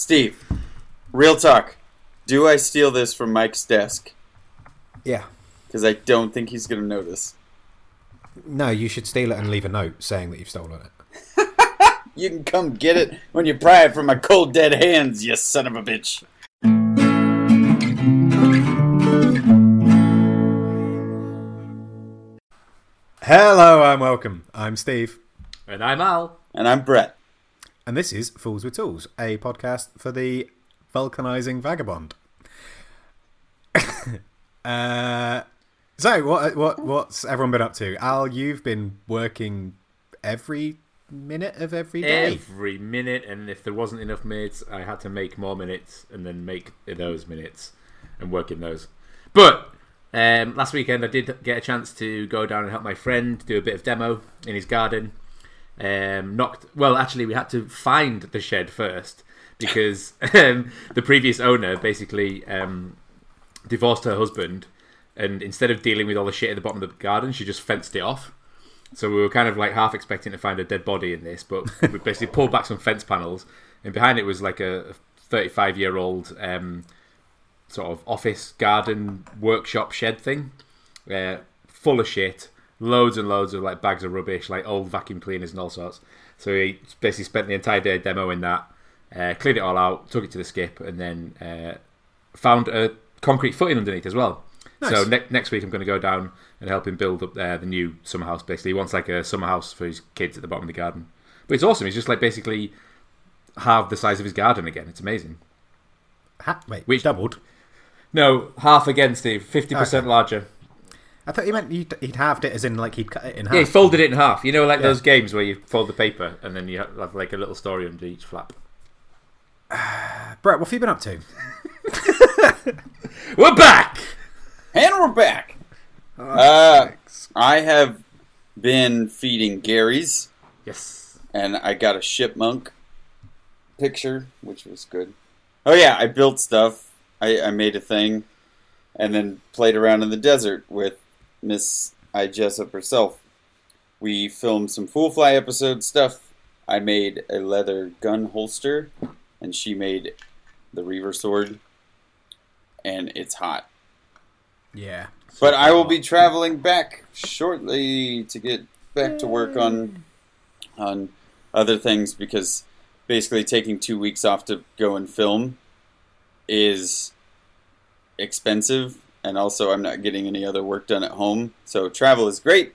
Steve, real talk. Do I steal this from Mike's desk? Yeah. Because I don't think he's going to notice. No, you should steal it and leave a note saying that you've stolen it. You can come get it when you pry it from my cold dead hands, you son of a bitch. Hello and welcome. I'm Steve, And I'm Al. And I'm Brett. And this is Fools with Tools, a podcast for the vulcanizing vagabond. uh, so, what what what's everyone been up to? Al, you've been working every minute of every day. Every minute, and if there wasn't enough minutes, I had to make more minutes and then make those minutes and work in those. But um, last weekend, I did get a chance to go down and help my friend do a bit of demo in his garden. Um, knocked. Well, actually, we had to find the shed first because um, the previous owner basically um, divorced her husband, and instead of dealing with all the shit at the bottom of the garden, she just fenced it off. So we were kind of like half expecting to find a dead body in this, but we basically pulled back some fence panels, and behind it was like a 35 year old um, sort of office garden workshop shed thing, uh, full of shit, loads and loads of like bags of rubbish, like old vacuum cleaners and all sorts. So he basically spent the entire day demoing that, uh, cleared it all out, took it to the skip, and then uh, found a concrete footing underneath as well. So ne- next week I'm going to go down and help him build up uh, the new summer house. Basically, he wants like a summer house for his kids at the bottom of the garden. But it's awesome. He's just like basically half the size of his garden again. It's amazing. Ha- wait, Which- doubled? No, half again, Steve. Fifty percent Okay. larger. I thought he meant you'd, he'd halved it as in like he'd cut it in half. Yeah, he folded it in half. You know, like Yeah. those games where you fold the paper and then you have have, like a little story under each flap. Brett, what have you been up to? We're back. And we're back. Uh, I have been feeding Gary's, Yes. and I got a chipmunk picture, which was good. Oh, yeah, I built stuff. I, I made a thing, and then played around in the desert with Miss I. Jessup herself. We filmed some Fool Fly episode stuff. I made a leather gun holster, and she made the Reaver sword, and it's hot. Yeah. But I will be traveling back shortly to get back to work on on other things because basically taking two weeks off to go and film is expensive and also I'm not getting any other work done at home. So travel is great,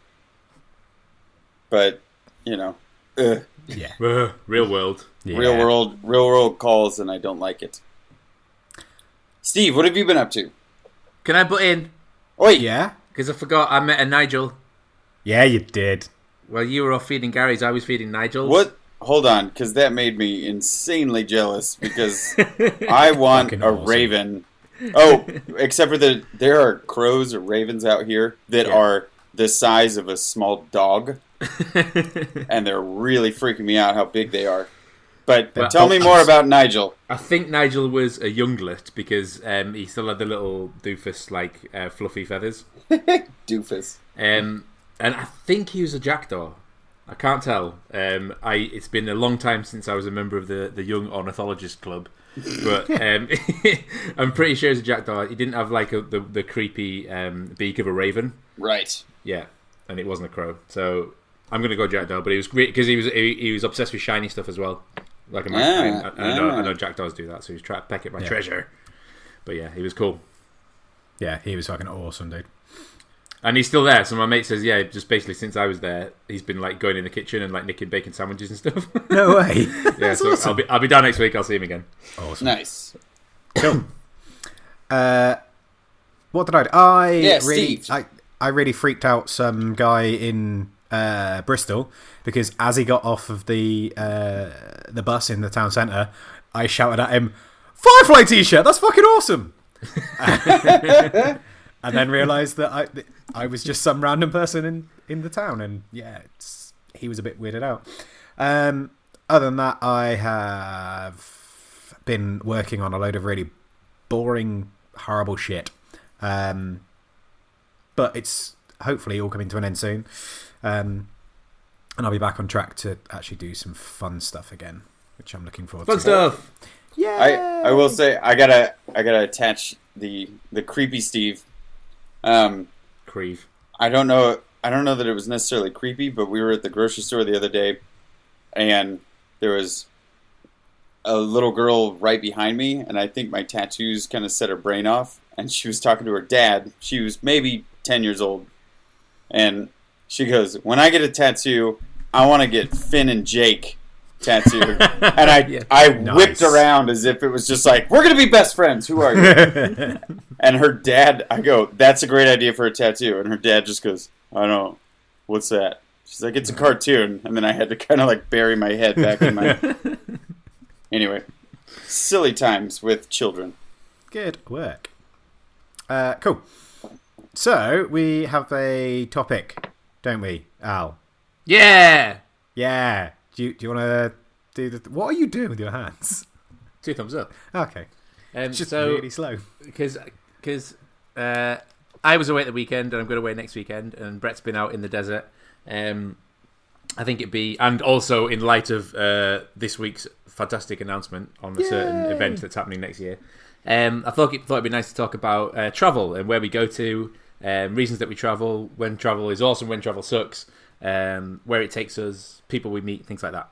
but you know, ugh, Yeah. Uh, real world. yeah. real world real world calls and I don't like it. Steve, what have you been up to? Can I butt in? Oh Yeah. Because I forgot I met a Nigel. Yeah, you did. Well, you were off feeding Gary's. I was feeding Nigel's. What? Hold on, because that made me insanely jealous. Because I want Fucking a awesome. raven. Oh, except for the there are crows or ravens out here that Yeah. are the size of a small dog, and they're really freaking me out how big they are. But Well, tell me more about Nigel. I think Nigel was a younglet because um, he still had the little doofus like uh, fluffy feathers. Doofus. Um, and I think he was a jackdaw. I can't tell. Um, I it's been a long time since I was a member of the, the Young Ornithologist Club, but um, I'm pretty sure it's a jackdaw. He didn't have like a, the the creepy um, beak of a raven. Right. Yeah, and it wasn't a crow. So I'm gonna go jackdaw. But he was great because he was he, he was obsessed with shiny stuff as well. Like a Ah, magpie. I, I know. I know jackdaws do that. So he was trying to peck at my Yeah. treasure. But yeah, he was cool. Yeah, he was fucking awesome, dude. And he's still there. So my mate says, yeah, just basically since I was there, he's been like going in the kitchen and like nicking bacon sandwiches and stuff. No way. yeah, That's so awesome. I'll be I'll be down next week. I'll see him again. awesome. Nice. Cool. uh, what did I do? I Yeah, really, Steve. I, I really freaked out some guy in uh, Bristol because as he got off of the uh, the bus in the town centre, I shouted at him, "Firefly T-shirt! That's fucking awesome!" and then realised that I that I was just some random person in, in the town, and yeah, it's, he was a bit weirded out. Um, other than that, I have been working on a load of really boring, horrible shit. Um, but it's hopefully all coming to an end soon. Um, and I'll be back on track to actually do some fun stuff again, which I'm looking forward Fun to. Fun stuff. Yeah. I I will say I gotta I gotta attach the the creepy Steve. Um, Creve. I don't know I don't know that it was necessarily creepy, but we were at the grocery store the other day, and there was a little girl right behind me, and I think my tattoos kind of set her brain off. And she was talking to her dad. She was maybe ten years old, and she goes, "When I get a tattoo, I want to get Finn and Jake." Tattooed and I Yeah. I Nice. whipped around as if it was just like we're gonna be best friends. Who are you? And her dad, I go, that's a great idea for a tattoo. And her dad just goes, I don't, what's that? She's like, it's a cartoon. And then I had to kind of like bury my head back in my. anyway, silly times with children. Good work. Uh, cool. So we have a topic, don't we, Al? Yeah. Yeah. Do you, do you want to do the? What are you doing with your hands? Two thumbs up. Okay. Um, It's just so really slow. because because uh, I was away at the weekend and I'm going away next weekend, and Brett's been out in the desert. Um, I think it'd be, and also in light of uh, this week's fantastic announcement on a certain event that's happening next year, um, I thought it, thought it'd be nice to talk about uh, travel and where we go to, um, reasons that we travel, when travel is awesome, when travel sucks, um, where it takes us, people we meet, things like that.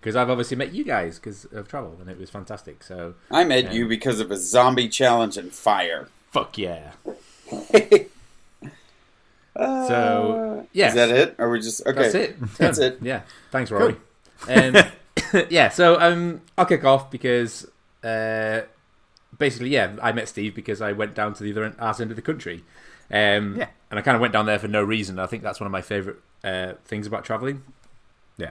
Because I've obviously met you guys because of travel, and it was fantastic. So I met Yeah. you because of a zombie challenge and fire. fuck yeah. Uh, So yeah, Is that it? Or we just. Okay. That's it. That's it. Yeah. Thanks, Rory. Um, yeah. So um, I'll kick off because uh, basically, yeah, I met Steve because I went down to the other arse end of the country. Um, Yeah. And I kind of went down there for no reason. I think that's one of my favourite uh, things about travelling. Yeah.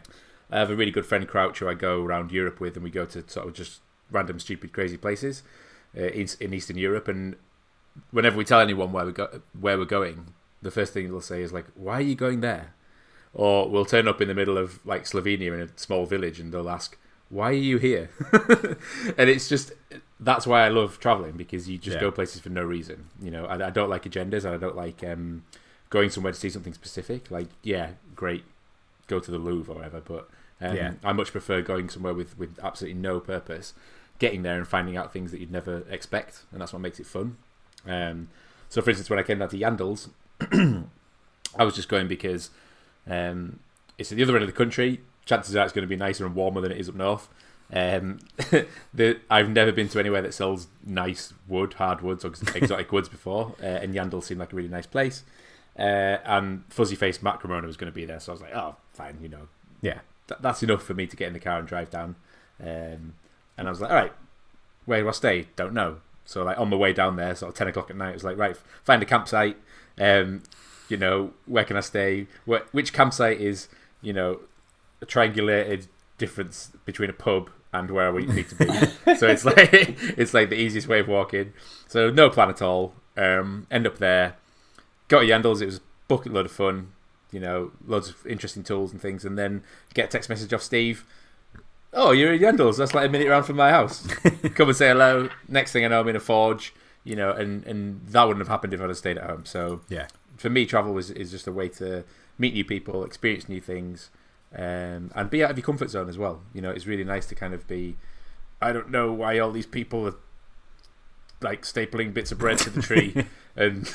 I have a really good friend, Crouch, who I go around Europe with, and we go to sort of just random, stupid, crazy places uh, in, in Eastern Europe. And whenever we tell anyone where we go, where we're going, the first thing they'll say is like, "Why are you going there?" Or we'll turn up in the middle of like Slovenia in a small village, and they'll ask, "Why are you here?" and it's just that's why I love traveling because you just Yeah. go places for no reason. You know, I, I don't like agendas, and I don't like um, going somewhere to see something specific. Like, yeah, great, go to the Louvre or whatever, but um, Yeah. I much prefer going somewhere with with absolutely no purpose, getting there and finding out things that you'd never expect, and that's what makes it fun. Um, so, for instance, when I came down to Yandles, I was just going because um, it's at the other end of the country. Chances are it's going to be nicer and warmer than it is up north. Um, the, I've never been to anywhere that sells nice wood, hardwoods, or exotic woods before, uh, and Yandles seemed like a really nice place. Uh, and fuzzy faced Matt Cremona was going to be there, so I was like, oh, fine, you know, Yeah. th- that's enough for me to get in the car and drive down. Um, and I was like, all right, where do I stay? Don't know. So like on my way down there, sort of ten o'clock at night, it was like, right, find a campsite. Um, you know, where can I stay? Where, which campsite is, you know, a triangulated difference between a pub and where we need to be. so it's like it's like the easiest way of walking. So no plan at all. Um, end up there. Got to Yandles. It was a bucket load of fun. You know, loads of interesting tools and things. And then get a text message off Steve. Oh, you're in Yandles. That's like a minute around from my house. Come and say hello. Next thing I know, I'm in a forge. You know, and and that wouldn't have happened if I'd have stayed at home. So Yeah. for me, travel is, is just a way to meet new people, experience new things, um, and be out of your comfort zone as well. You know, it's really nice to kind of be. I don't know why all these people are like stapling bits of bread to the tree and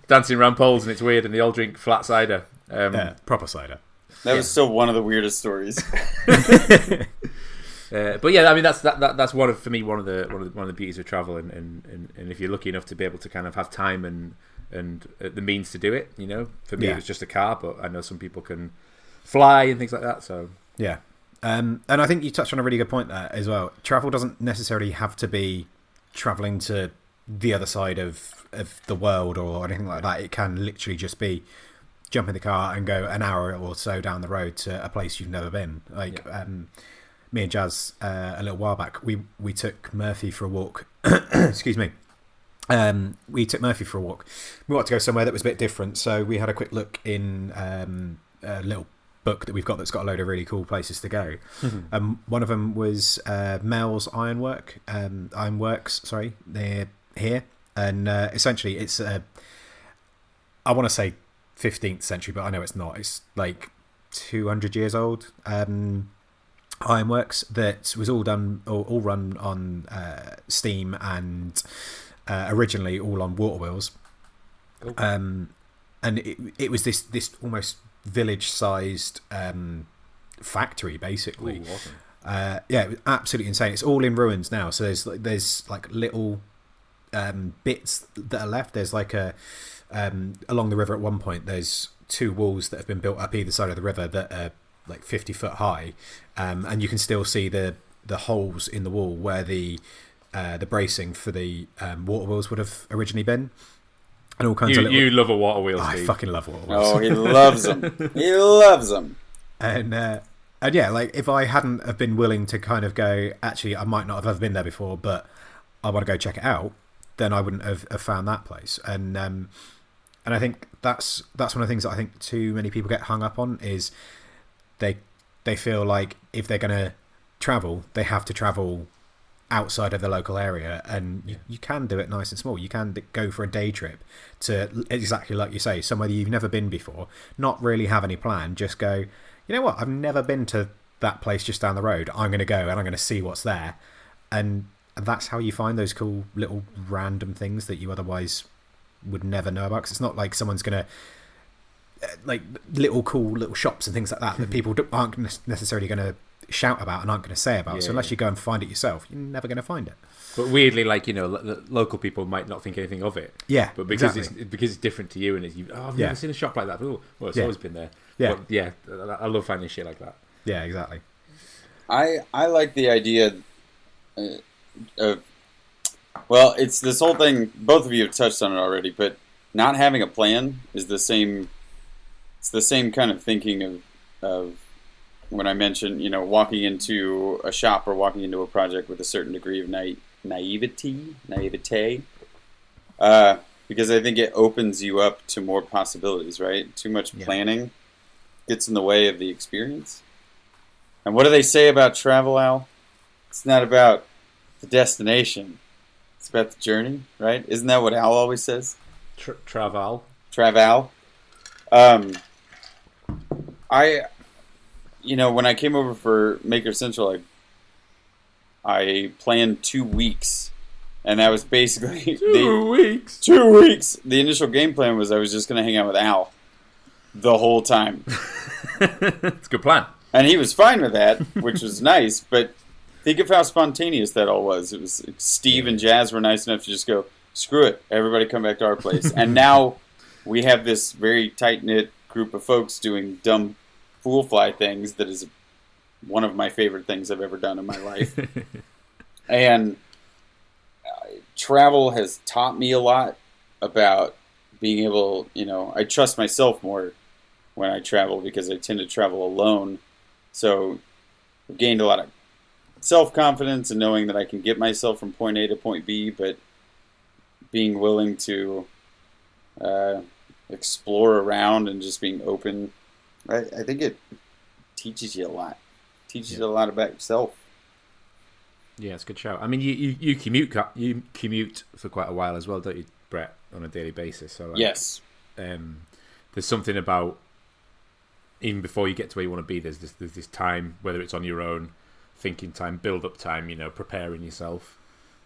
dancing around poles, and it's weird, and they all drink flat cider. Um, Yeah. Proper cider. That was still one of the weirdest stories. Uh, but yeah, I mean that's that, that that's one of for me one of the one of the, one of the beauties of travel, and, and, and, and if you're lucky enough to be able to kind of have time and and uh, the means to do it, you know, for me Yeah. it was just a car, but I know some people can fly and things like that. So Yeah. Um, and I think you touched on a really good point there as well. Travel doesn't necessarily have to be traveling to the other side of, of the world or anything like that. It can literally just be jump in the car and go an hour or so down the road to a place you've never been. Like um, me and Jazz, uh, a little while back, we, we took Murphy for a walk. Excuse me. Um, we took Murphy for a walk. We wanted to go somewhere that was a bit different, so we had a quick look in um, a little book that we've got that's got a load of really cool places to go. Um, one of them was uh, Mells Ironwork, um, Ironworks. Sorry, they're here, and uh, essentially it's a. I want to say 15th century, but I know it's not. It's like 200 years old. Um, Ironworks that was all done, all, all run on uh, Steam and uh, originally all on water wheels. Cool. Um, and it, it was this this almost village sized um, factory basically. Ooh, awesome. Uh, yeah, it was absolutely insane. It's all in ruins now. So there's like there's like little um, bits that are left. There's like a um, along the river at one point. There's two walls that have been built up either side of the river that are like 50 foot high, um, and you can still see the the holes in the wall where the uh, the bracing for the um, water wheels would have originally been, and all kinds You, of little. you love a water wheel, I Steve. fucking love water wheels. Oh, he loves them. He loves them. and uh, and yeah, like if I hadn't have been willing to kind of go, actually, I might not have ever been there before, but I want to go check it out, then I wouldn't have, have found that place. And um, and I think that's that's one of the things that I think too many people get hung up on is they they feel like if they're going to travel, they have to travel outside of the local area and you, you can do it nice and small. You can go for a day trip to exactly like you say somewhere that you've never been before not really have any plan just go you know what? I've never been to that place just down the road. I'm going to go and i'm going to see what's there. And that's how you find those cool little random things that you otherwise would never know about 'Cause it's not like someone's going to uh, like little cool little shops and things like that that people aren't necessarily going to shout about and aren't going to say about. Yeah, so unless yeah. you go and find it yourself, you're never going to find it. But weirdly, like you know, lo- the local people might not think anything of it. Yeah, But because exactly. it's because it's different to you, and it's you, oh, I've Yeah. never seen a shop like that. Oh, well, it's Yeah. always been there. Yeah. But yeah. I I love finding shit like that. yeah, exactly. I I like the idea uh, of well, it's this whole thing. Both of you have touched on it already, but not having a plan is the same. It's the same kind of thinking of of when I mentioned you know walking into a shop or walking into a project with a certain degree of na- naivety, naivete. Uh, because I think it opens you up to more possibilities, right? Too much Yeah. planning gets in the way of the experience. And what do they say about travel, Al? It's not about the destination. It's about the journey, right? Isn't that what Al always says? Tr- travel. Travel. Um, I, you know, when I came over for Maker Central, I, I planned two weeks, and that was basically the, weeks. two weeks. The initial game plan was I was just going to hang out with Al the whole time. it's a good plan. And he was fine with that, which was nice. But think of how spontaneous that all was. It was Steve and Jazz were nice enough to just go, screw it, everybody come back to our place. and now we have this very tight knit group of folks doing dumb fool fly things that is one of my favorite things I've ever done in my life. and uh, travel has taught me a lot about being able, you know, I trust myself more when I travel because I tend to travel alone. So I've gained a lot of self confidence and knowing that I can get myself from point A to point B, but being willing to uh, explore around and just being open. I, I think it teaches you a lot. Teaches you a lot about yourself. Yeah, it's a good show. I mean, you, you, you commute you commute for quite a while as well, don't you, Brett, on a daily basis? So like, Yes. um, there's something about even before you get to where you want to be. There's this there's this time, whether it's on your own, thinking time, build up time, you know, preparing yourself.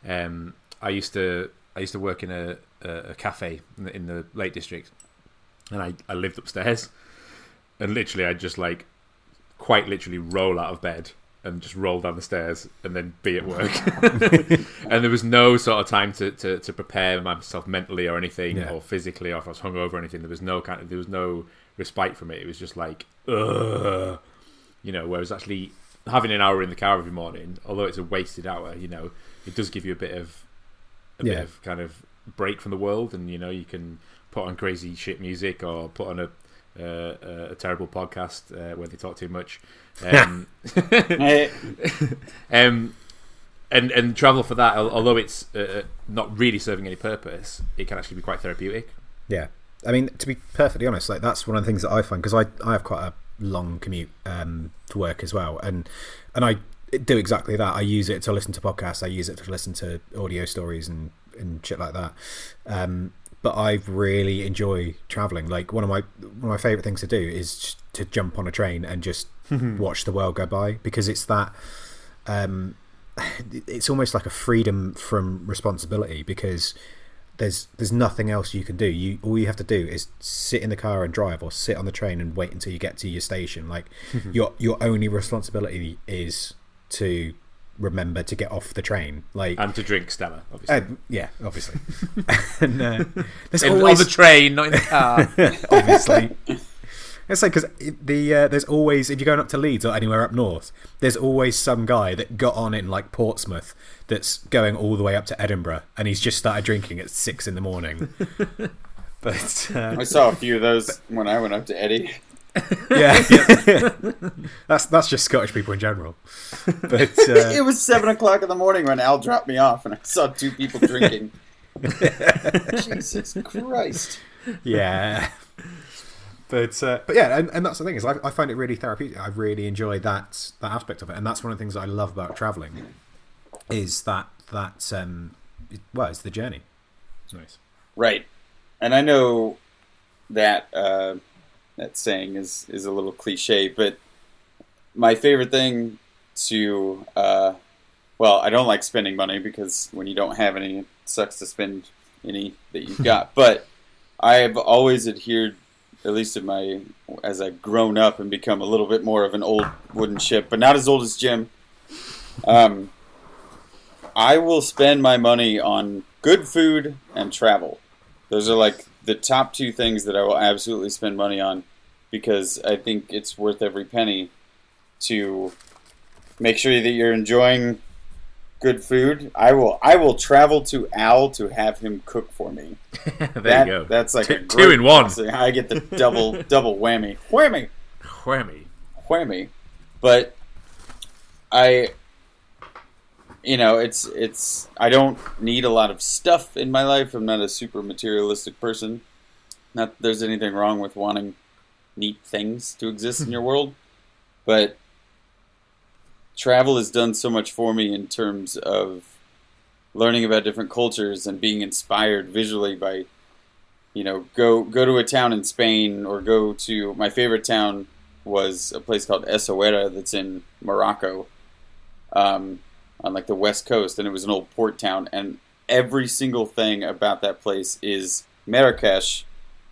Um, I used to I used to work in a a, a cafe in the, in the Lake District, and I, I lived upstairs, and literally I'd just like quite literally roll out of bed and just roll down the stairs and then be at work. and there was no sort of time to, to, to prepare myself mentally or anything Yeah. or physically or if I was hungover or anything. There was no kind of there was no respite from it. It was just like ugh. You know, whereas actually having an hour in the car every morning, although it's a wasted hour, you know, it does give you a bit of a bit of kind of break from the world and you know, you can put on crazy shit music or put on a uh, a, a terrible podcast uh, where they talk too much. Um, um, and and travel for that, although it's uh, not really serving any purpose, it can actually be quite therapeutic. Yeah, I mean, to be perfectly honest, like that's one of the things that I find because I I have quite a long commute um, to work as well, and and I do exactly that. I use it to listen to podcasts. I use it to listen to audio stories and and shit like that. Um, but I really enjoy traveling. Like one of my one of my favorite things to do is to jump on a train and just watch the world go by because it's that. Um, it's almost like a freedom from responsibility because there's there's nothing else you can do. You all you have to do is sit in the car and drive, or sit on the train and wait until you get to your station. Like your your only responsibility is to remember to get off the train. Like and to drink Stella, obviously. uh, yeah, obviously. and uh, there's In- always on the train, not in the car. obviously. It's like because the uh, there's always if you're going up to Leeds or anywhere up north, there's always some guy that got on in like Portsmouth that's going all the way up to Edinburgh, and he's just started drinking at six in the morning. but uh, I saw a few of those when I went up to Eddie. yeah, that's that's just Scottish people in general. But it uh, was seven o'clock in the morning when Al dropped me off, and I saw two people drinking. Jesus Christ! yeah. But uh, but yeah, and, and that's the thing is I, I find it really therapeutic. I really enjoy that that aspect of it, and that's one of the things I love about traveling is that that um, well, it's the journey. It's nice. Right, and I know that uh, that saying is is a little cliche, but my favorite thing to uh, well, I don't like spending money because when you don't have any, it sucks to spend any that you've got. but I have always adhered, at least in my as I've grown up and become a little bit more of an old wooden ship, but not as old as Jim. Um, I will spend my money on good food and travel. Those are like the top two things that I will absolutely spend money on because I think it's worth every penny to make sure that you're enjoying good food. I will I will travel to Al to have him cook for me. there that, you go. That's like a Two- two in one. blessing. I get the double double whammy. Whammy Whammy. whammy. But I, you know, it's it's. I don't need a lot of stuff in my life. I'm not a super materialistic person. Not that there's anything wrong with wanting neat things to exist in your world, but travel has done so much for me in terms of learning about different cultures and being inspired visually by you know go go to a town in Spain or go to my favorite town was a place called Essaouira that's in Morocco, um, on like the west coast, and it was an old port town. And every single thing about that place is Marrakesh,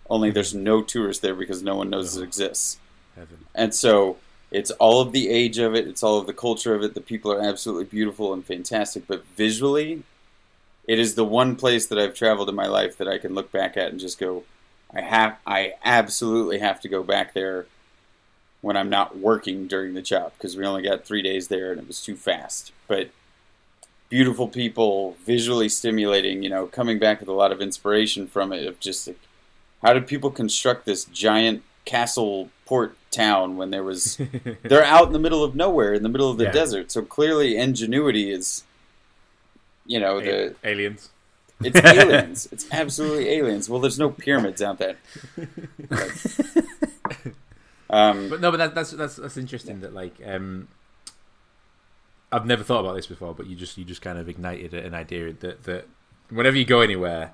only there's no tourists there because no one knows it exists. Heaven. And so it's all of the age of it, it's all of the culture of it. The people are absolutely beautiful and fantastic, but visually, it is the one place that I've traveled in my life that I can look back at and just go, I have, I absolutely have to go back there when I'm not working during the job because we only got three days there and it was too fast. But beautiful people, visually stimulating, you know, coming back with a lot of inspiration from it of just like, how did people construct this giant castle port town when there was they're out in the middle of nowhere in the middle of the Yeah. desert so clearly ingenuity is you know the A- aliens. it's aliens it's absolutely aliens well there's no pyramids out there um, But no, but that, that's that's that's interesting. That like, um, I've never thought about this before, but you just you just kind of ignited an idea that that whenever you go anywhere,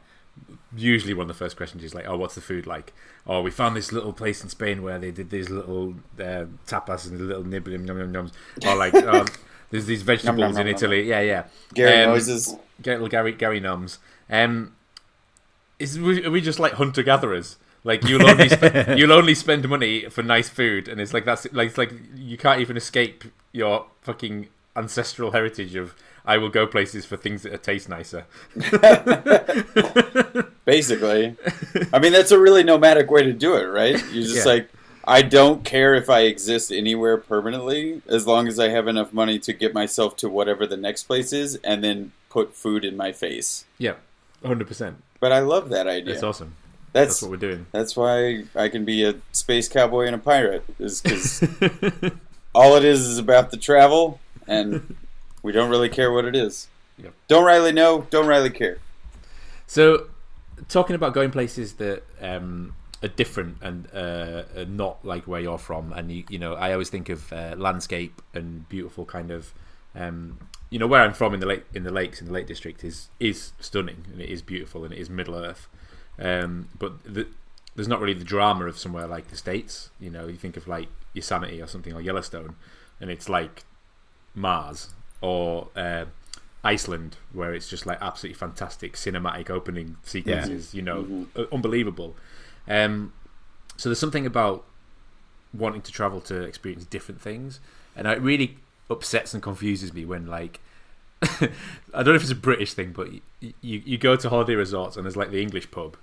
usually one of the first questions is like, "Oh, what's the food like?" "Oh, we found this little place in Spain where they did these little uh, tapas and little nibbling yum yum yums." Or like, oh, "There's these vegetables nom, in nom. Italy." Yeah, yeah. Gary Um, noises little Gary Gary Nums. Um, is we- are we just like hunter gatherers? Like you'll only sp- you'll only spend money for nice food, and it's like that's like it's like you can't even escape your fucking ancestral heritage of I will go places for things that taste nicer. basically i mean that's a really nomadic way to do it right you're just Yeah. like i don't care if i exist anywhere permanently as long as i have enough money to get myself to whatever the next place is and then put food in my face Yeah, hundred percent. but i love that idea That's awesome. that's That's what we're doing. That's why I can be a space cowboy and a pirate, is because all it is is about the travel, and we don't really care what it is. Yep. Don't really know, don't really care. So, talking about going places that um, are different and uh, are not like where you're from, and you, you know, I always think of uh, landscape and beautiful kind of, um, you know, where I'm from in the lake, in the lakes in the Lake District is is stunning and it is beautiful and it is Middle Earth, um, but the, there's not really the drama of somewhere like the States. You know, you think of like Yosemite or something or Yellowstone, and it's like Mars or uh, Iceland, where it's just like absolutely fantastic cinematic opening sequences. You know, uh, unbelievable. Um, so there's something about wanting to travel to experience different things, and it really upsets and confuses me when like. I don't know if it's a British thing, but you, you you go to holiday resorts and there's like the English pub,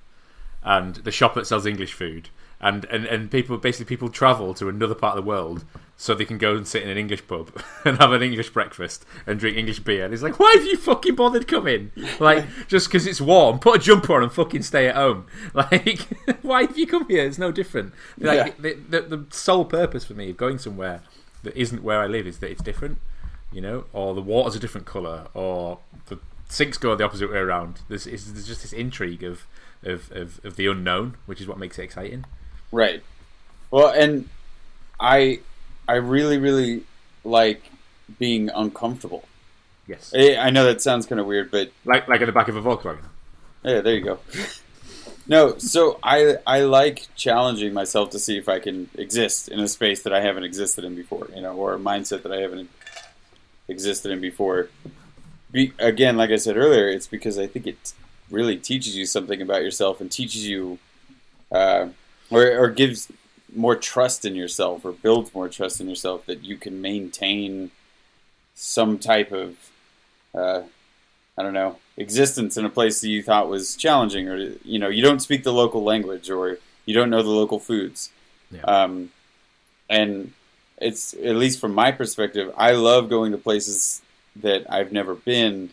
and the shop that sells English food, and, and, and people basically people travel to another part of the world so they can go and sit in an English pub and have an English breakfast and drink English beer. And it's like, why have you fucking bothered coming? Like, just because it's warm, put a jumper on and fucking stay at home. Like, why have you come here? It's no different. Like, Yeah. the, the, the sole purpose for me of going somewhere that isn't where I live is that it's different, you know, or the water's a different colour, or the sinks go the opposite way around. There's, there's just this intrigue of, of, of, of the unknown, which is what makes it exciting. Right. Well, and I I really really like being uncomfortable. Yes. I I know that sounds kind of weird, but Like like at the back of a Volkswagen. yeah, there you go. No, so I I like challenging myself to see if I can exist in a space that I haven't existed in before, you know, or a mindset that I haven't existed in before. Be, again, like I said earlier, it's because I think it really teaches you something about yourself and teaches you, uh, or or gives more trust in yourself or builds more trust in yourself that you can maintain some type of, uh, I don't know, existence in a place that you thought was challenging, or you know, you don't speak the local language, or you don't know the local foods, Yeah. um, and it's at least from my perspective, I love going to places that I've never been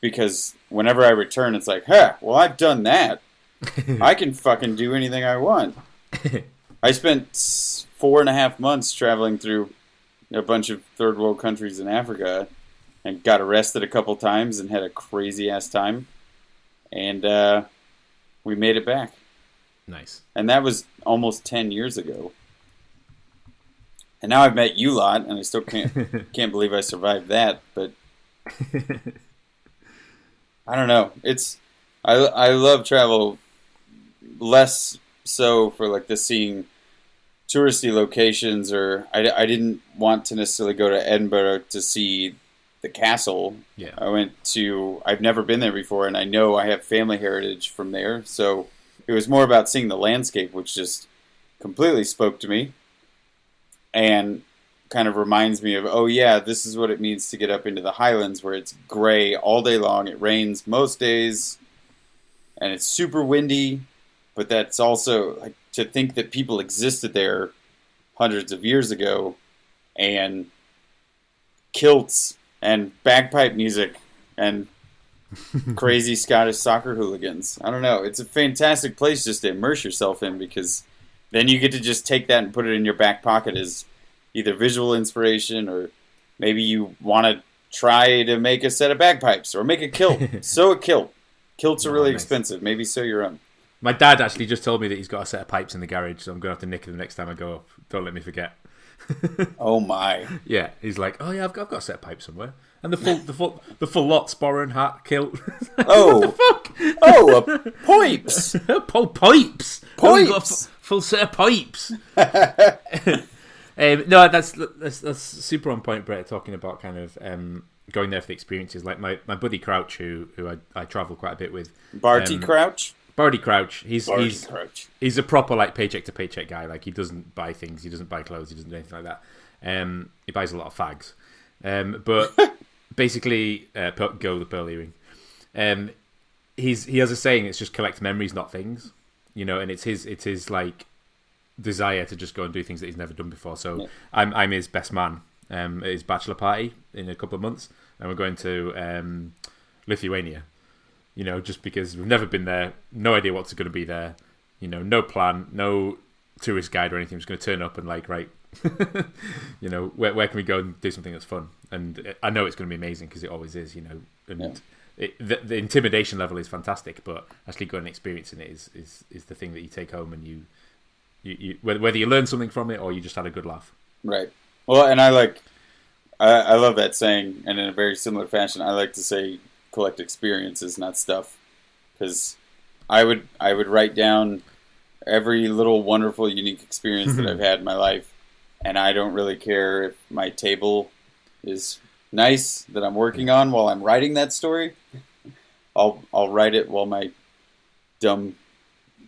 because whenever I return, it's like, huh, well, I've done that. I can fucking do anything I want. I spent four and a half months traveling through a bunch of third world countries in Africa and got arrested a couple times and had a crazy ass time. And uh, we made it back. Nice. And that was almost 10 years ago. And now I've met you lot, and I still can't can't believe I survived that. But I don't know. It's I I love travel less so for like the seeing touristy locations, or I, I didn't want to necessarily go to Edinburgh to see the castle. Yeah. I went to I've never been there before, and I know I have family heritage from there, so it was more about seeing the landscape, which just completely spoke to me, and kind of reminds me of oh yeah, this is what it means to get up into the Highlands where it's gray all day long. It rains most days, and it's super windy, but that's also like to think that people existed there hundreds of years ago, and kilts and bagpipe music and crazy Scottish soccer hooligans. I don't know. It's a fantastic place just to immerse yourself in because then you get to just take that and put it in your back pocket as either visual inspiration or maybe you want to try to make a set of bagpipes or make a kilt. sew a kilt. Kilts are Oh, really nice. expensive. Maybe sew your own. My dad actually just told me that he's got a set of pipes in the garage, so I'm gonna have to nick them next time I go up. Don't let me forget. Oh my. Yeah, he's like, oh yeah, I've got, I've got a set of pipes somewhere, and the full, the full, the full lot, sporran, hat, kilt. Oh. what the fuck? Oh, a pipes. oh, pipes. We've got a Pipes. fu- full set of pipes. um, no, that's, that's that's super on point, Brett. Talking about kind of um, going there for the experiences. Like my, my buddy Crouch, who who I, I travel quite a bit with. Barty Um, Crouch. Barty Crouch. He's Barty he's Crouch. he's a proper like paycheck to paycheck guy. Like he doesn't buy things, he doesn't buy clothes, he doesn't do anything like that. Um, he buys a lot of fags, um, but basically, uh, go the pearl earring. Um, he's he has a saying: it's just collect memories, not things. You know, and it's his it's his like desire to just go and do things that he's never done before. So Yeah. I'm I'm his best man um, at his bachelor party in a couple of months, and we're going to um, Lithuania. You know, just because we've never been there, no idea what's going to be there. You know, no plan, no tourist guide or anything. I'm just going to turn up and like, right, you know, where where can we go and do something that's fun? And I know it's going to be amazing because it always is. You know, and. Yeah. It, the, the intimidation level is fantastic, but actually going and experiencing it is, is, is the thing that you take home and you, you, you whether, whether you learn something from it or you just had a good laugh. Right. Well, and I like, I, I love that saying, and in a very similar fashion, I like to say collect experiences, not stuff, because I would I would write down every little wonderful, unique experience that I've had in my life, and I don't really care if my table is nice that I'm working on while I'm writing that story. I'll I'll write it while my dumb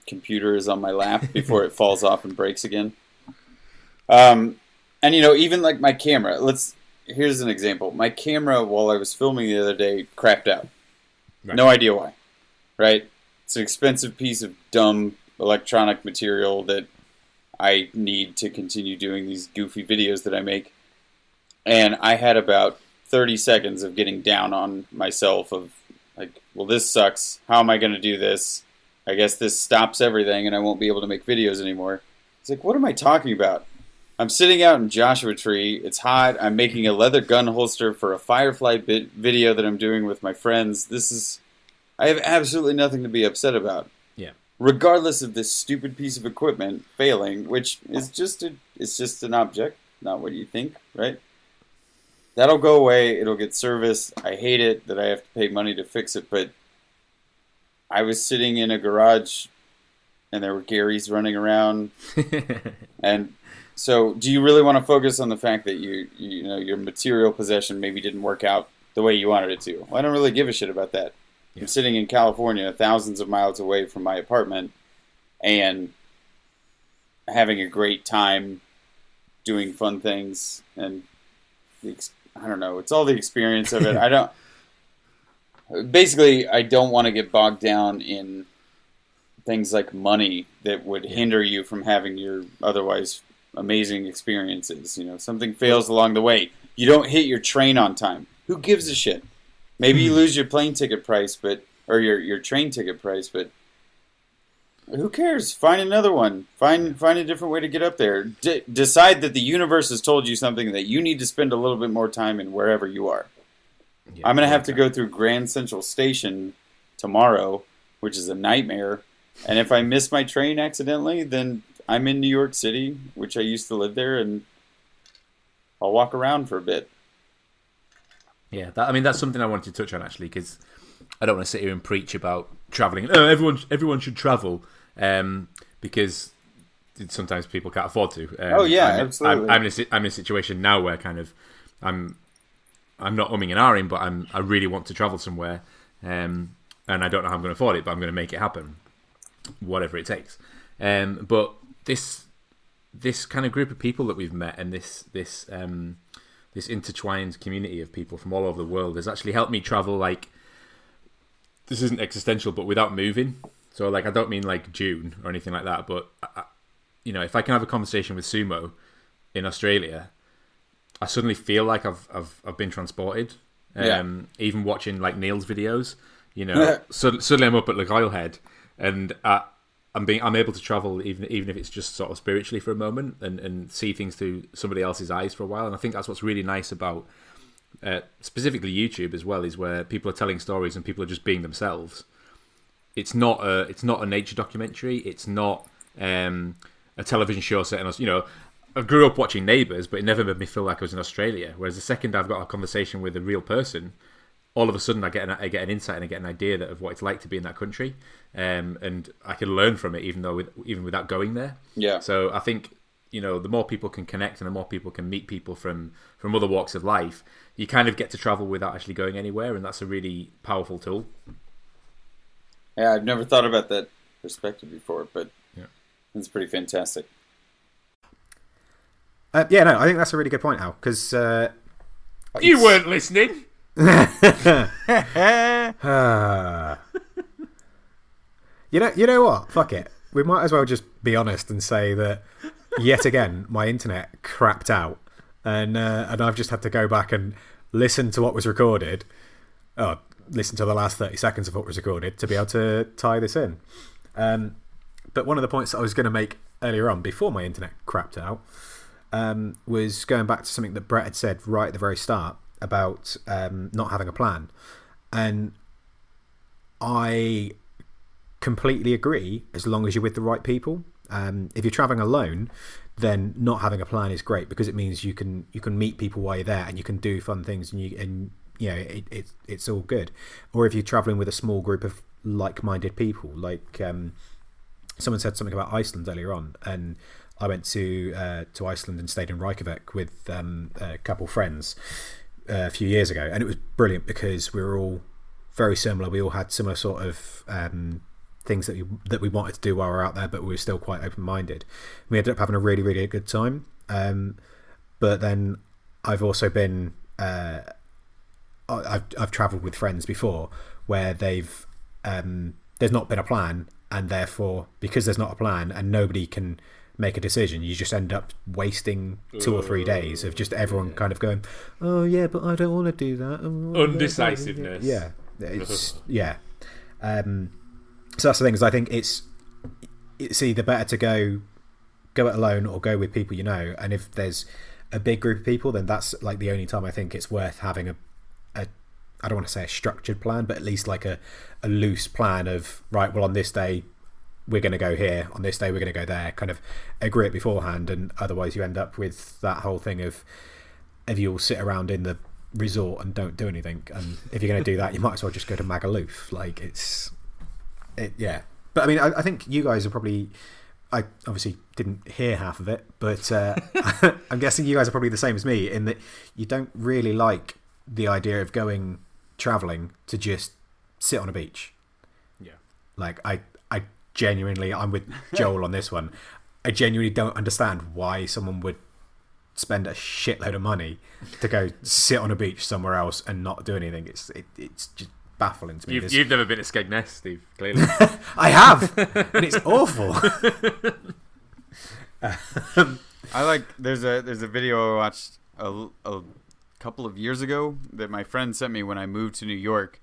computer is on my lap before it falls off and breaks again. Um, and you know, even like my camera. Let's here's an example. My camera, while I was filming the other day, crapped out. Right. No idea why. Right? It's an expensive piece of dumb electronic material that I need to continue doing these goofy videos that I make. And I had about 30 seconds of getting down on myself of like, well, this sucks. How am I going to do this? I guess this stops everything and I won't be able to make videos anymore. It's like, what am I talking about? I'm sitting out in Joshua Tree. It's hot. I'm making a leather gun holster for a Firefly bit video that I'm doing with my friends. This is. I have absolutely nothing to be upset about. Yeah. Regardless of this stupid piece of equipment failing, which is just a, it's just an object, not what you think, right? That'll go away. It'll get serviced. I hate it that I have to pay money to fix it, but I was sitting in a garage and there were Garys running around and so do you really want to focus on the fact that you you know your material possession maybe didn't work out the way you wanted it to? Well, I don't really give a shit about that. Yeah. I'm sitting in California, thousands of miles away from my apartment and having a great time doing fun things and the I don't know, it's all the experience of it. I don't basically I don't want to get bogged down in things like money that would Yeah. hinder you from having your otherwise amazing experiences. You know, something fails along the way. You don't hit your train on time. Who gives a shit? Maybe you hmm. lose your plane ticket price, but or your your train ticket price, but who cares? Find another one. Find find a different way to get up there. D- decide that the universe has told you something that you need to spend a little bit more time in wherever you are. Yeah, I'm gonna have to go through Grand Central Station tomorrow, which is a nightmare. And if I miss my train accidentally, then I'm in New York City, which I used to live there, and I'll walk around for a bit. Yeah, that, I mean that's something I wanted to touch on actually because I don't want to sit here and preach about traveling. Oh, everyone, everyone should travel um, because sometimes people can't afford to. Um, Oh, yeah, I'm, absolutely. I'm, I'm, in a, I'm in a situation now where kind of I'm I'm not umming and ahhing, but I'm I really want to travel somewhere, um, and I don't know how I'm going to afford it, but I'm going to make it happen, whatever it takes. Um, but this this kind of group of people that we've met and this this um, this intertwined community of people from all over the world has actually helped me travel like this isn't existential but without moving so like i don't mean like june or anything like that but I, you know if i can have a conversation with sumo in australia i suddenly feel like i've i've, I've been transported um, Yeah. even watching like neil's videos you know so, suddenly i'm up at Lagoyle head and I, I'm being I'm able to travel even even if it's just sort of spiritually for a moment and, and see things through somebody else's eyes for a while. And I think that's what's really nice about uh, specifically YouTube as well is where people are telling stories and people are just being themselves. It's not a it's not a nature documentary. It's not um, a television show set in us. You know, I grew up watching Neighbours, but it never made me feel like I was in Australia. Whereas the second I've got a conversation with a real person, all of a sudden I get an, I get an insight and I get an idea that, of what it's like to be in that country, um, and I can learn from it even though with, even without going there. Yeah. So I think you know the more people can connect and the more people can meet people from from other walks of life, you kind of get to travel without actually going anywhere, and that's a really powerful tool. Yeah, I've never thought about that perspective before, but Yeah. it's pretty fantastic. Uh, yeah, no, I think that's a really good point, Al, because uh, You weren't listening. You know, you know what? Fuck it. We might as well just be honest and say that yet again my internet crapped out, and uh, and I've just had to go back and listen to what was recorded. Oh, listen to the last thirty seconds of what was recorded to be able to tie this in. Um, but one of the points I was going to make earlier on, before my internet crapped out, um, was going back to something that Brett had said right at the very start about um, not having a plan. And I completely agree as long as you're with the right people. Um, if you're traveling alone, then not having a plan is great because it means you can you can meet people while you're there and you can do fun things and you and you know it, it it's all good. Or if you're traveling with a small group of like-minded people, like um, someone said something about Iceland earlier on, and I went to uh, to Iceland and stayed in Reykjavik with um, a couple friends a few years ago, and it was brilliant because we were all very similar. We all had similar sort of um, things that we that we wanted to do while we were out there, but we were still quite open minded. We ended up having a really really good time. Um, but then I've also been uh, I've I've travelled with friends before where they've um, there's not been a plan, and therefore because there's not a plan and nobody can make a decision, you just end up wasting two or three days of just everyone kind of going, "Oh yeah, but I don't want to do that." Oh, yeah, Undecisiveness. Yeah, it's yeah. Um, so that's the thing is I think it's it's either better to go go it alone or go with people you know, and if there's a big group of people, then that's like the only time I think it's worth having a a I don't want to say a structured plan, but at least like a, a loose plan of right. Well, on this day we're going to go here. On this day we're going to go there. Kind of agree it beforehand, and otherwise you end up with that whole thing of if you all sit around in the resort and don't do anything. And if you're going to do that, you might as well just go to Magaluf. Like it's it, yeah. But I mean, I, I think you guys are probably. I obviously didn't hear half of it, but uh, I'm guessing you guys are probably the same as me in that you don't really like the idea of going traveling to just sit on a beach. Yeah. Like I, I genuinely, I'm with Joel on this one. I genuinely don't understand why someone would spend a shitload of money to go sit on a beach somewhere else and not do anything. It's it, it's just baffling to me. You've, you've never been to Skegness, Steve, clearly. I have, and it's awful. I like there's a there's a video I watched a, a couple of years ago that my friend sent me when I moved to New York,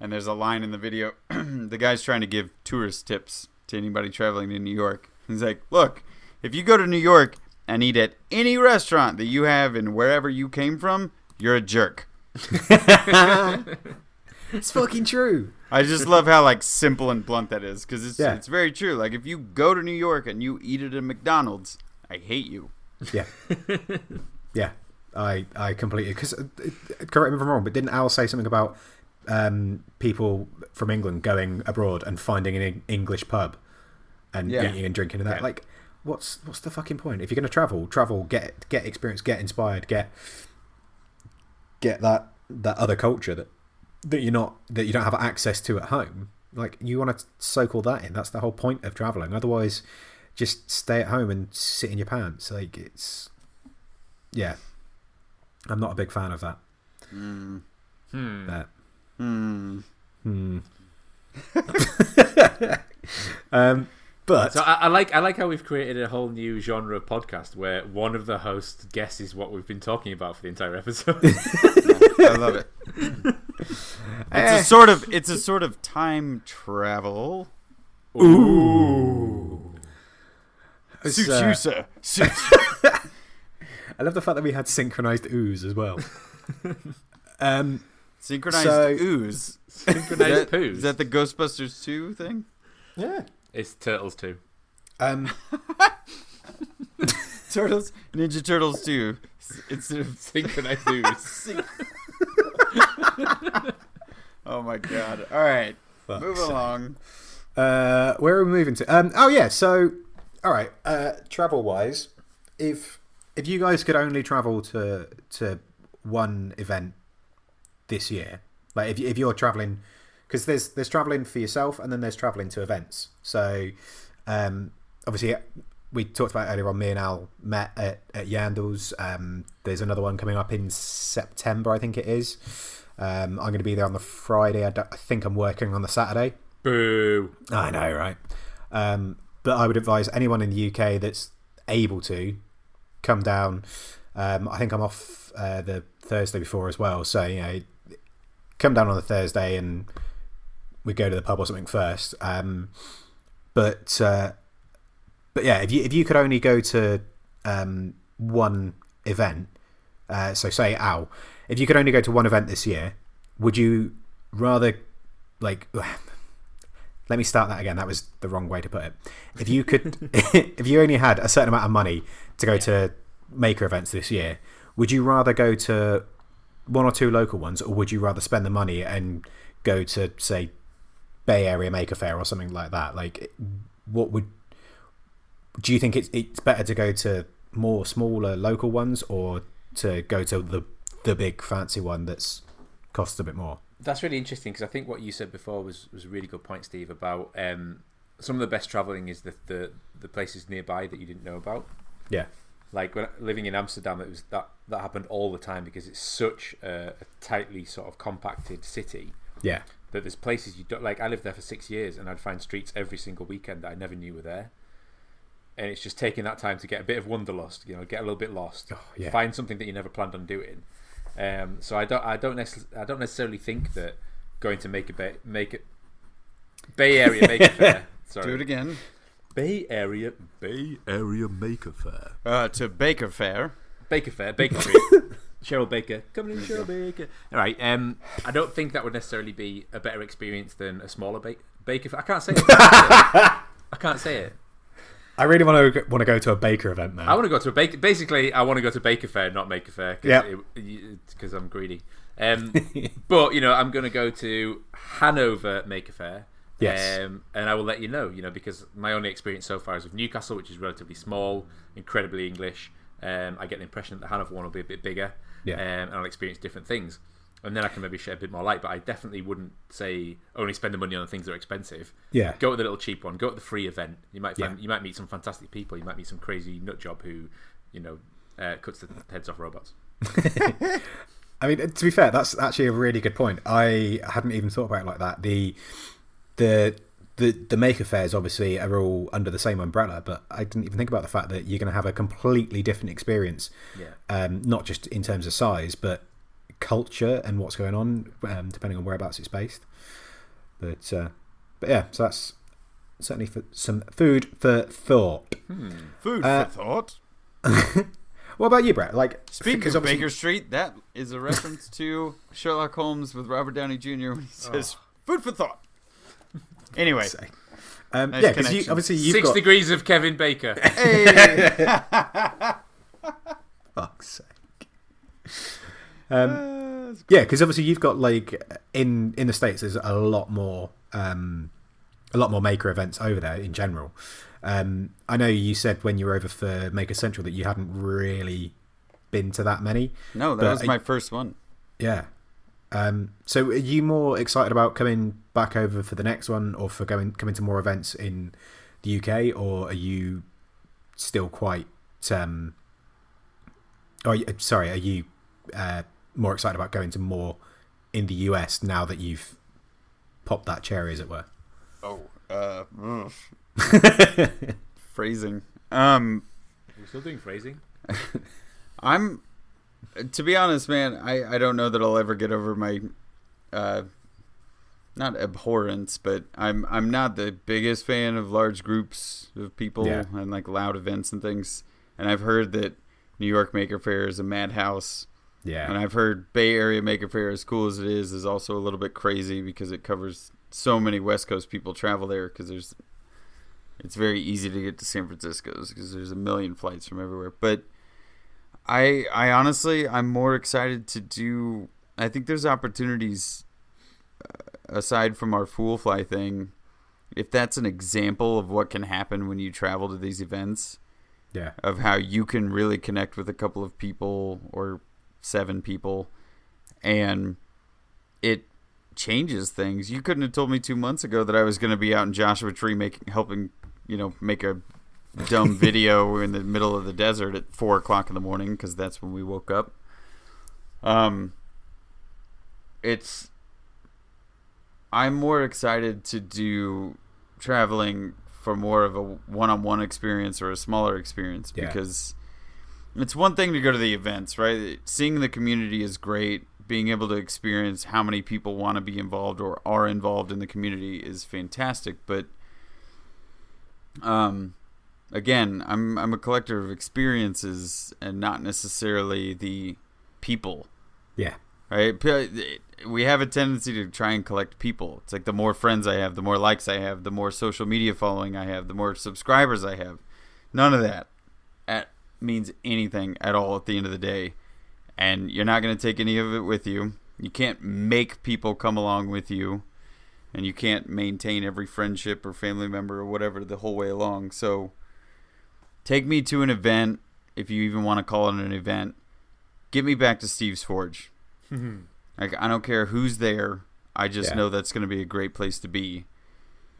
and there's a line in the video. the guy's trying to give tourist tips to anybody traveling to New York. He's like, "Look, if you go to New York and eat at any restaurant that you have in wherever you came from, you're a jerk." it's fucking true. I just love how like simple and blunt that is because it's Yeah. it's very true. Like if you go to New York and you eat at a McDonald's, I hate you. Yeah, yeah. I I completely because uh, uh, correct me if I'm wrong, but didn't Al say something about um, people from England going abroad and finding an English pub and Yeah. eating and drinking and that? Yeah. Like, what's what's the fucking point? If you're going to travel, travel, get get experience, get inspired, get get that that other culture that that you're not that you don't have access to at home. Like you want to soak all that in. That's the whole point of traveling. Otherwise, just stay at home and sit in your pants. Like it's yeah. I'm not a big fan of that. Mm. Hmm. But, Hmm. hmm. um, but So I, I like I like how we've created a whole new genre of podcast where one of the hosts guesses what we've been talking about for the entire episode. I love it. It's Eh. a sort of it's a sort of time travel. Ooh. it's, Suits uh, you, sir. Suits I love the fact that we had synchronized ooze as well. um, Synchronized So- ooze. Synchronized Is that- poos. Is that the Ghostbusters 2 thing? yeah. It's Turtles too. Um, Turtles, Ninja Turtles 2. Instead of Synchronized ooze. sync- oh my god. All right. fuck's Move sake. along. Uh, where are we moving to? Um, oh yeah, so all right. Uh, travel wise, if if you guys could only travel to to one event this year, like if you- if you're traveling, because there's there's traveling for yourself and then there's traveling to events. So um, obviously we talked about earlier on. Me and Al met at, at Yandles. Um, there's another one coming up in September, I think it is. Um, I'm going to be there on the Friday. I, I think I'm working on the Saturday. Boo. I know, right? Um, but I would advise anyone in the UK that's able to come down. Um, I think I'm off uh, the Thursday before as well, so you know, come down on the Thursday and we go to the pub or something first. Um, but uh, but yeah, if you if you could only go to um, one event, uh, so say Al, if you could only go to one event this year, would you rather like? Let me start that again. That was the wrong way to put it. If you could, if you only had a certain amount of money to go to maker events this year, would you rather go to one or two local ones, or would you rather spend the money and go to say Bay Area Maker Faire or something like that? Like, what would do you think it's it's better to go to more smaller local ones or to go to the the big fancy one that's costs a bit more? That's really interesting because I think what you said before was, was a really good point, Steve, about um, some of the best traveling is the, the the places nearby that you didn't know about. Yeah, Like when living in Amsterdam, it was that that happened all the time because it's such a, a tightly sort of compacted city yeah, that there's places you don't like. I lived there for six years, and I'd find streets every single weekend that I never knew were there. And it's just taking that time to get a bit of wanderlust, you know, get a little bit lost, Oh, yeah. find something that you never planned on doing. Um, so I don't, I don't, necess- I don't necessarily think that going to make a bay, make it Bay Area Maker Fair. Sorry, Do it again. Bay Area Bay Area Maker Faire. Uh, to Baker Fair. Baker Fair, Baker Street. Cheryl Baker, coming in, Cheryl Baker. All right. Um, I don't think that would necessarily be a better experience than a smaller ba- Baker. Fair. I can't say it. I can't say it. I really want to want to go to a baker event now. I want to go to a Baker. Basically, I want to go to Baker Fair, not Maker Faire. Yeah. Because I'm greedy. Um, but you know, I'm going to go to Hanover Maker Faire. Yes. Um, and I will let you know. You know, because my only experience so far is with Newcastle, which is relatively small, incredibly English. Um, I get the impression that the Hanover one will be a bit bigger. Yeah. Um, and I'll experience different things. And then I can maybe shed a bit more light. But I definitely wouldn't say only spend the money on the things that are expensive. yeah, Go to the little cheap one. Go to the free event. You might find Yeah. you might meet some fantastic people. You might meet some crazy nut job who, you know, uh, cuts the heads off robots. I mean, to be fair, that's actually a really good point. I hadn't even thought about it like that. The the the the maker fairs obviously are all under the same umbrella, but I didn't even think about the fact that you're going to have a completely different experience. Yeah. Um, not just in terms of size, but culture and what's going on, um, depending on whereabouts it's based. But uh, but yeah, so that's certainly for some food for thought. Food Uh, for thought. What about you, Brett? Like, Speaking because of obviously- Baker Street, that is a reference to Sherlock Holmes with Robert Downey Jr. when he says "food for thought." Anyway, um, Nice yeah, because you, obviously you've Six got degrees of Kevin Baker. hey, fuck's sake. Um, yeah, because obviously you've got like in in the states, there's a lot more um, a lot more maker events over there in general. Um, I know you said when you were over for Maker Central that you hadn't really been to that many. no, that was I- my first one. Yeah. Um, so are you more excited about coming back over for the next one, or for going coming to more events in the UK, or are you still quite? Um, oh, y- sorry, are you uh, more excited about going to more in the US now that you've popped that cherry, as it were? Oh, uh, phrasing. Um, We're still doing phrasing. I'm, to be honest, man. I I don't know that I'll ever get over my, uh, not abhorrence, but I'm I'm not the biggest fan of large groups of people Yeah. and like loud events and things. And I've heard that New York Maker Faire is a madhouse. Yeah, And I've heard Bay Area Maker Faire, as cool as it is, is also a little bit crazy because it covers so many West Coast people travel there because there's, it's very easy to get to San Francisco because there's a million flights from everywhere. But I, I honestly, I'm more excited to do. I think there's opportunities uh, aside from our Fool Fly thing. If that's an example of what can happen when you travel to these events, yeah, of how you can really connect with a couple of people or seven people and it changes things you couldn't have told me two months ago that i was going to be out in joshua tree making helping you know make a dumb video in the middle of the desert at four o'clock in the morning because that's when we woke up um it's i'm more excited to do traveling for more of a one-on-one experience or a smaller experience Yeah. because it's one thing to go to the events, right? Seeing the community is great. Being able to experience how many people want to be involved or are involved in the community is fantastic. But um, again, I'm I'm a collector of experiences and not necessarily the people yeah, right? We have a tendency to try and collect people. It's like the more friends I have, the more likes I have, the more social media following I have, the more subscribers I have. None of that at, means anything at all at the end of the day. And you're not going to take any of it with you. You can't make people come along with you. And you can't maintain every friendship or family member or whatever the whole way along. So take me to an event if you even want to call it an event. Get me back to Steve's Forge. Mm-hmm. like I don't care who's there. I just Yeah. know that's going to be a great place to be,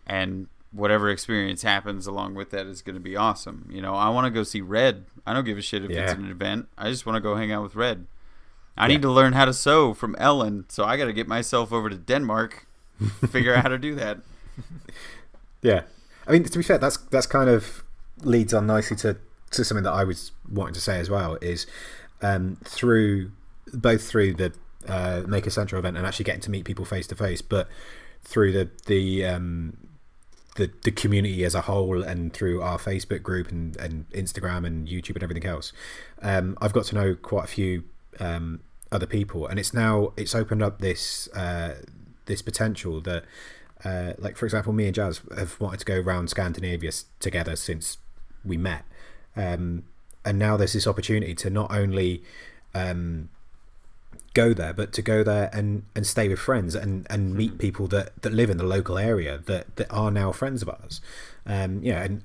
and whatever experience happens along with that is going to be awesome. You know, I want to go see Red. I don't give a shit if it's an event. I just want to go hang out with Red. I Yeah. need to learn how to sew from Ellen, so I got to get myself over to Denmark, figure out how to do that. Yeah, I mean to be fair, that's that's kind of leads on nicely to to something that I was wanting to say as well is um, through both through the uh, Maker Central event and actually getting to meet people face to face, but through the the um, the the community as a whole and through our Facebook group and, and Instagram and YouTube and everything else, um, I've got to know quite a few um, other people, and it's now it's opened up this uh, this potential that, uh, like for example, me and Jazz have wanted to go around Scandinavia together since we met, um, and now there's this opportunity to not only um, go there, but to go there and, and stay with friends and, and meet people that, that live in the local area that, that are now friends of ours. Um, yeah, and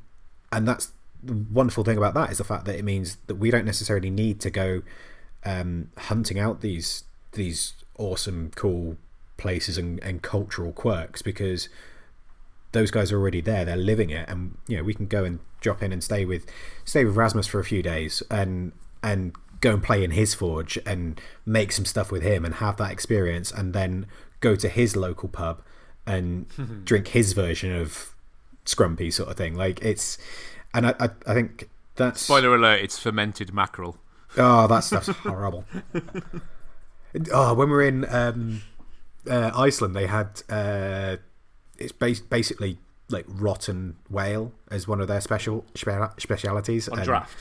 and that's the wonderful thing about that is the fact that it means that we don't necessarily need to go um, hunting out these these awesome, cool places and, and cultural quirks because those guys are already there. They're living it, and you know we can go and drop in and stay with stay with Rasmus for a few days and and go and play in his forge and make some stuff with him and have that experience, and then go to his local pub and drink his version of Scrumpy sort of thing. Like it's, and I I, I think that's Spoiler alert: it's fermented mackerel. Oh, that stuff's horrible. Oh, when we were in um, uh, Iceland, they had uh, it's bas- basically like rotten whale as one of their special spe- specialities. On And- draft.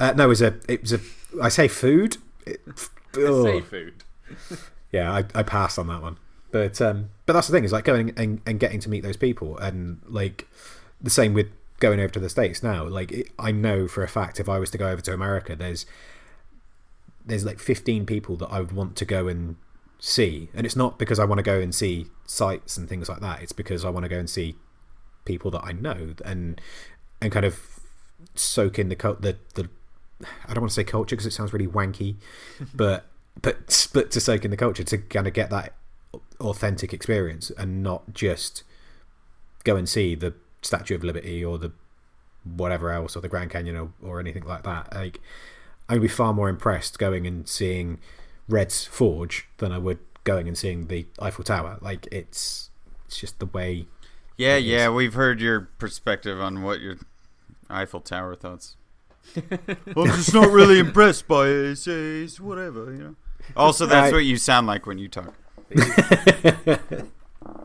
Uh, no, it was a it was a I say food. It, oh. Seafood. Yeah, I, I passed on that one. But um, but that's the thing is like going and, and getting to meet those people and like the same with going over to the states now. Like it, I know for a fact if I was to go over to America, there's there's like 15 people that I would want to go and see, and it's not because I want to go and see sites and things like that. It's because I want to go and see people that I know and and kind of soak in the the the I don't want to say culture because it sounds really wanky, but but but to soak in the culture to kind of get that authentic experience and not just go and see the Statue of Liberty or the whatever else or the Grand Canyon or, or anything like that. Like I'd be far more impressed going and seeing Red's Forge than I would going and seeing the Eiffel Tower. Like it's it's just the way. Yeah, It is. yeah, we've heard your perspective on what your Eiffel Tower thoughts. well, I'm just not really impressed by it. It's, it's whatever, you know. Also, that's Right. what you sound like when you talk.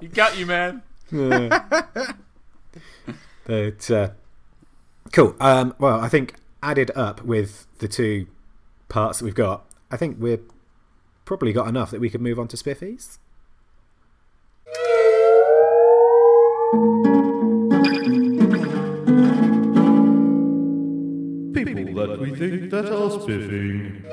He got you, man. But uh, cool. Um, well, I think added up with the two parts that we've got, I think we've probably got enough that we could move on to Spiffies. People that we think that are spiffing.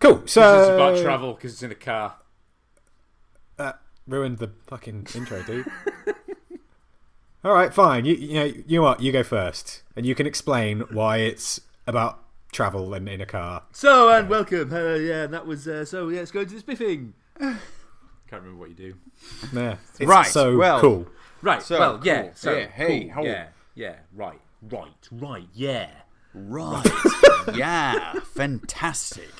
Cool. So it's about travel because it's in a car. That ruined the fucking intro, dude. All right, fine. You, you know, you know what? You go first, and you can explain why it's about travel and in a car. So and welcome. Uh, yeah, and that was uh, so. Yeah, let's go to the spiffing. Can't remember what you do. Yeah, it's Right, So well- cool. Right. So, well, yeah. So Yeah, hey, cool, how- yeah, yeah. Right, right, right. Yeah. Right. yeah. Fantastic.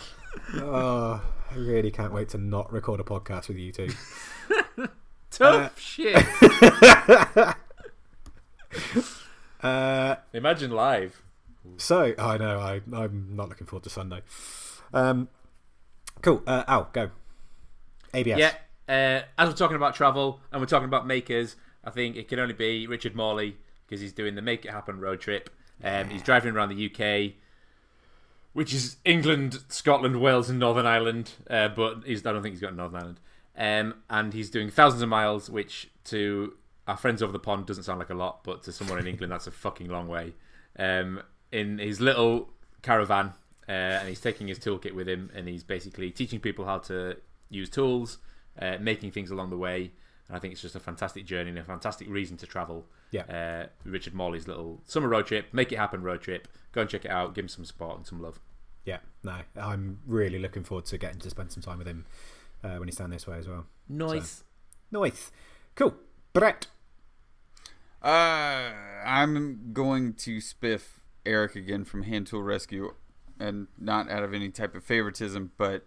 Oh, I really can't wait to not record a podcast with you two. Tough shit. Uh, Imagine live. so I know I I'm not looking forward to Sunday. Um, cool. Uh, Al, go. ABS. Yeah. Uh, as we're talking about travel and we're talking about makers, I think it can only be Richard Morley because he's doing the Make It Happen road trip. Um, he's driving around the UK, which is England, Scotland, Wales, and Northern Ireland. Uh, but he's, I don't think he's got Northern Ireland. Um, and he's doing thousands of miles, which to our friends over the pond doesn't sound like a lot, but to someone in England, that's a fucking long way. Um, in his little caravan, uh, and he's taking his toolkit with him, and he's basically teaching people how to use tools, uh, making things along the way. And I think it's just a fantastic journey and a fantastic reason to travel. Yeah. Uh, Richard Morley's little summer road trip, make it happen road trip. Go and check it out. Give him some support and some love. Yeah, no, I'm really looking forward to getting to spend some time with him uh, when he's down this way as well. Nice. Nice, cool. Brett, Uh, I'm going to spiff Eric again from Hand Tool Rescue, and not out of any type of favoritism, but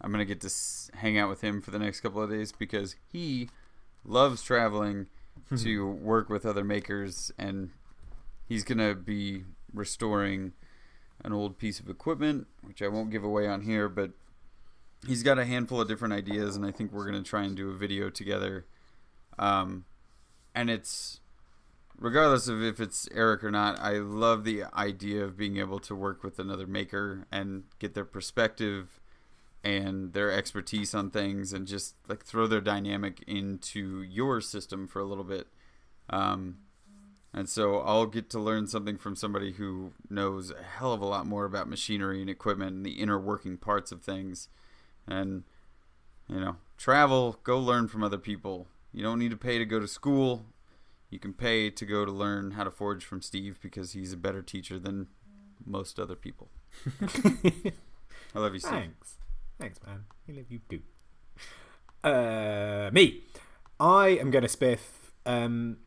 I'm gonna get to s- hang out with him for the next couple of days because he loves traveling to work with other makers, and he's gonna be restoring an old piece of equipment, which I won't give away on here, but he's got a handful of different ideas, and I think we're gonna try and do a video together. Um, and it's regardless of if it's Eric or not, I love the idea of being able to work with another maker and get their perspective and their expertise on things and just like throw their dynamic into your system for a little bit. Um, and so I'll get to learn something from somebody who knows a hell of a lot more about machinery and equipment and the inner working parts of things. And, you know, travel, go learn from other people. You don't need to pay to go to school you can pay to go to learn how to forge from Steve because he's a better teacher than most other people. I love you, Steve. thanks, thanks, man. I love you too. Uh, me, I am going to spiff um,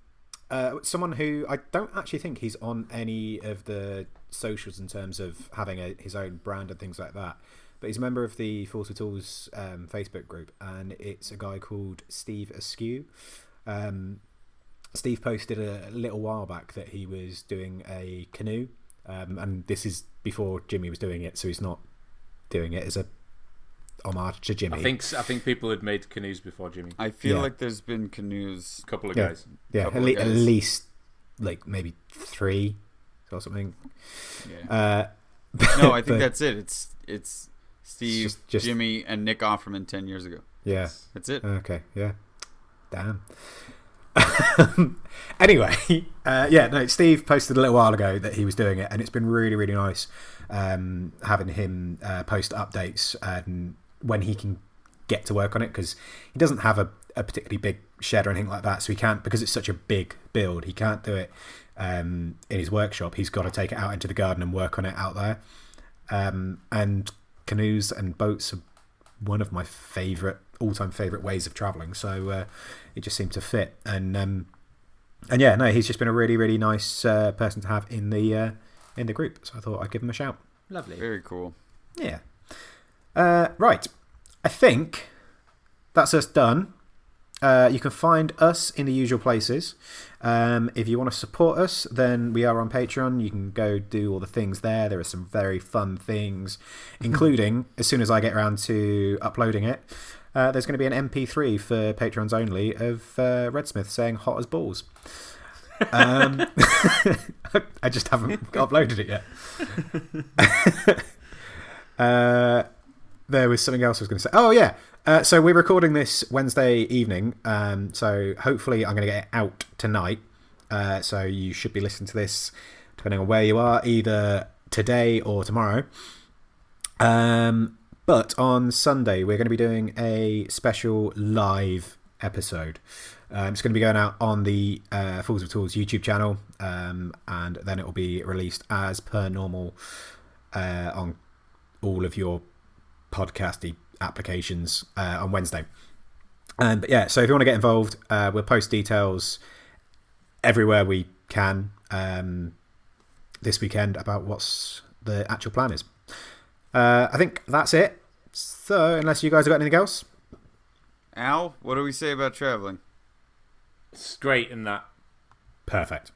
uh, someone who I don't actually think he's on any of the socials in terms of having a, his own brand and things like that. But he's a member of the Fools with Tools um, Facebook group, and it's a guy called Steve Askew. Um, Steve posted a little while back that he was doing a canoe, um, and this is before Jimmy was doing it, so he's not doing it as a homage to Jimmy. I think I think people had made canoes before Jimmy. I feel Yeah. like there's been canoes. A couple of Yeah. guys. yeah, at, of le- at least like maybe three or something. Yeah. Uh, no, I think but- that's it. It's it's Steve, just- just- Jimmy, and Nick Offerman ten years ago. yeah. That's it. Okay, yeah. Damn. anyway, uh, yeah, no, Steve posted a little while ago that he was doing it, and it's been really, really nice um, having him uh, post updates and when he can get to work on it because he doesn't have a, a particularly big shed or anything like that, so he can't because it's such a big build. He can't do it um, in his workshop. He's got to take it out into the garden and work on it out there. Um, and canoes and boats are one of my favorite all-time favorite ways of traveling so uh, it just seemed to fit and um, and yeah no he's just been a really really nice uh, person to have in the uh, in the group so I thought I'd give him a shout Lovely. Very cool. yeah uh, right I think that's us done uh, you can find us in the usual places. Um, if you want to support us, then we are on Patreon. You can go do all the things there. There are some very fun things, including as soon as I get around to uploading it, uh, there's going to be an MP3 for Patrons only of uh, Red Smith saying "hot as balls." Um, I just haven't uploaded it yet. there was something else I was going to say. Oh yeah. Uh, so we're recording this Wednesday evening. Um, so hopefully I'm going to get it out tonight. Uh, so you should be listening to this depending on where you are, either today or tomorrow. Um, but on Sunday we're going to be doing a special live episode. Um, it's going to be going out on the uh, Fools of Tools YouTube channel, um, and then it will be released as per normal uh, on all of your podcasty applications uh, on Wednesday. Um, but yeah, so if you want to get involved, uh, we'll post details everywhere we can um, this weekend about what's the actual plan is. Uh, I think that's it. So, unless you guys have got anything else, Al, what do we say about traveling? Straight in that. perfect.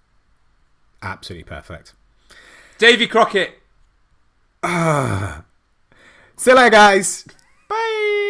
Absolutely perfect. Davy Crockett. See you later, guys. Bye.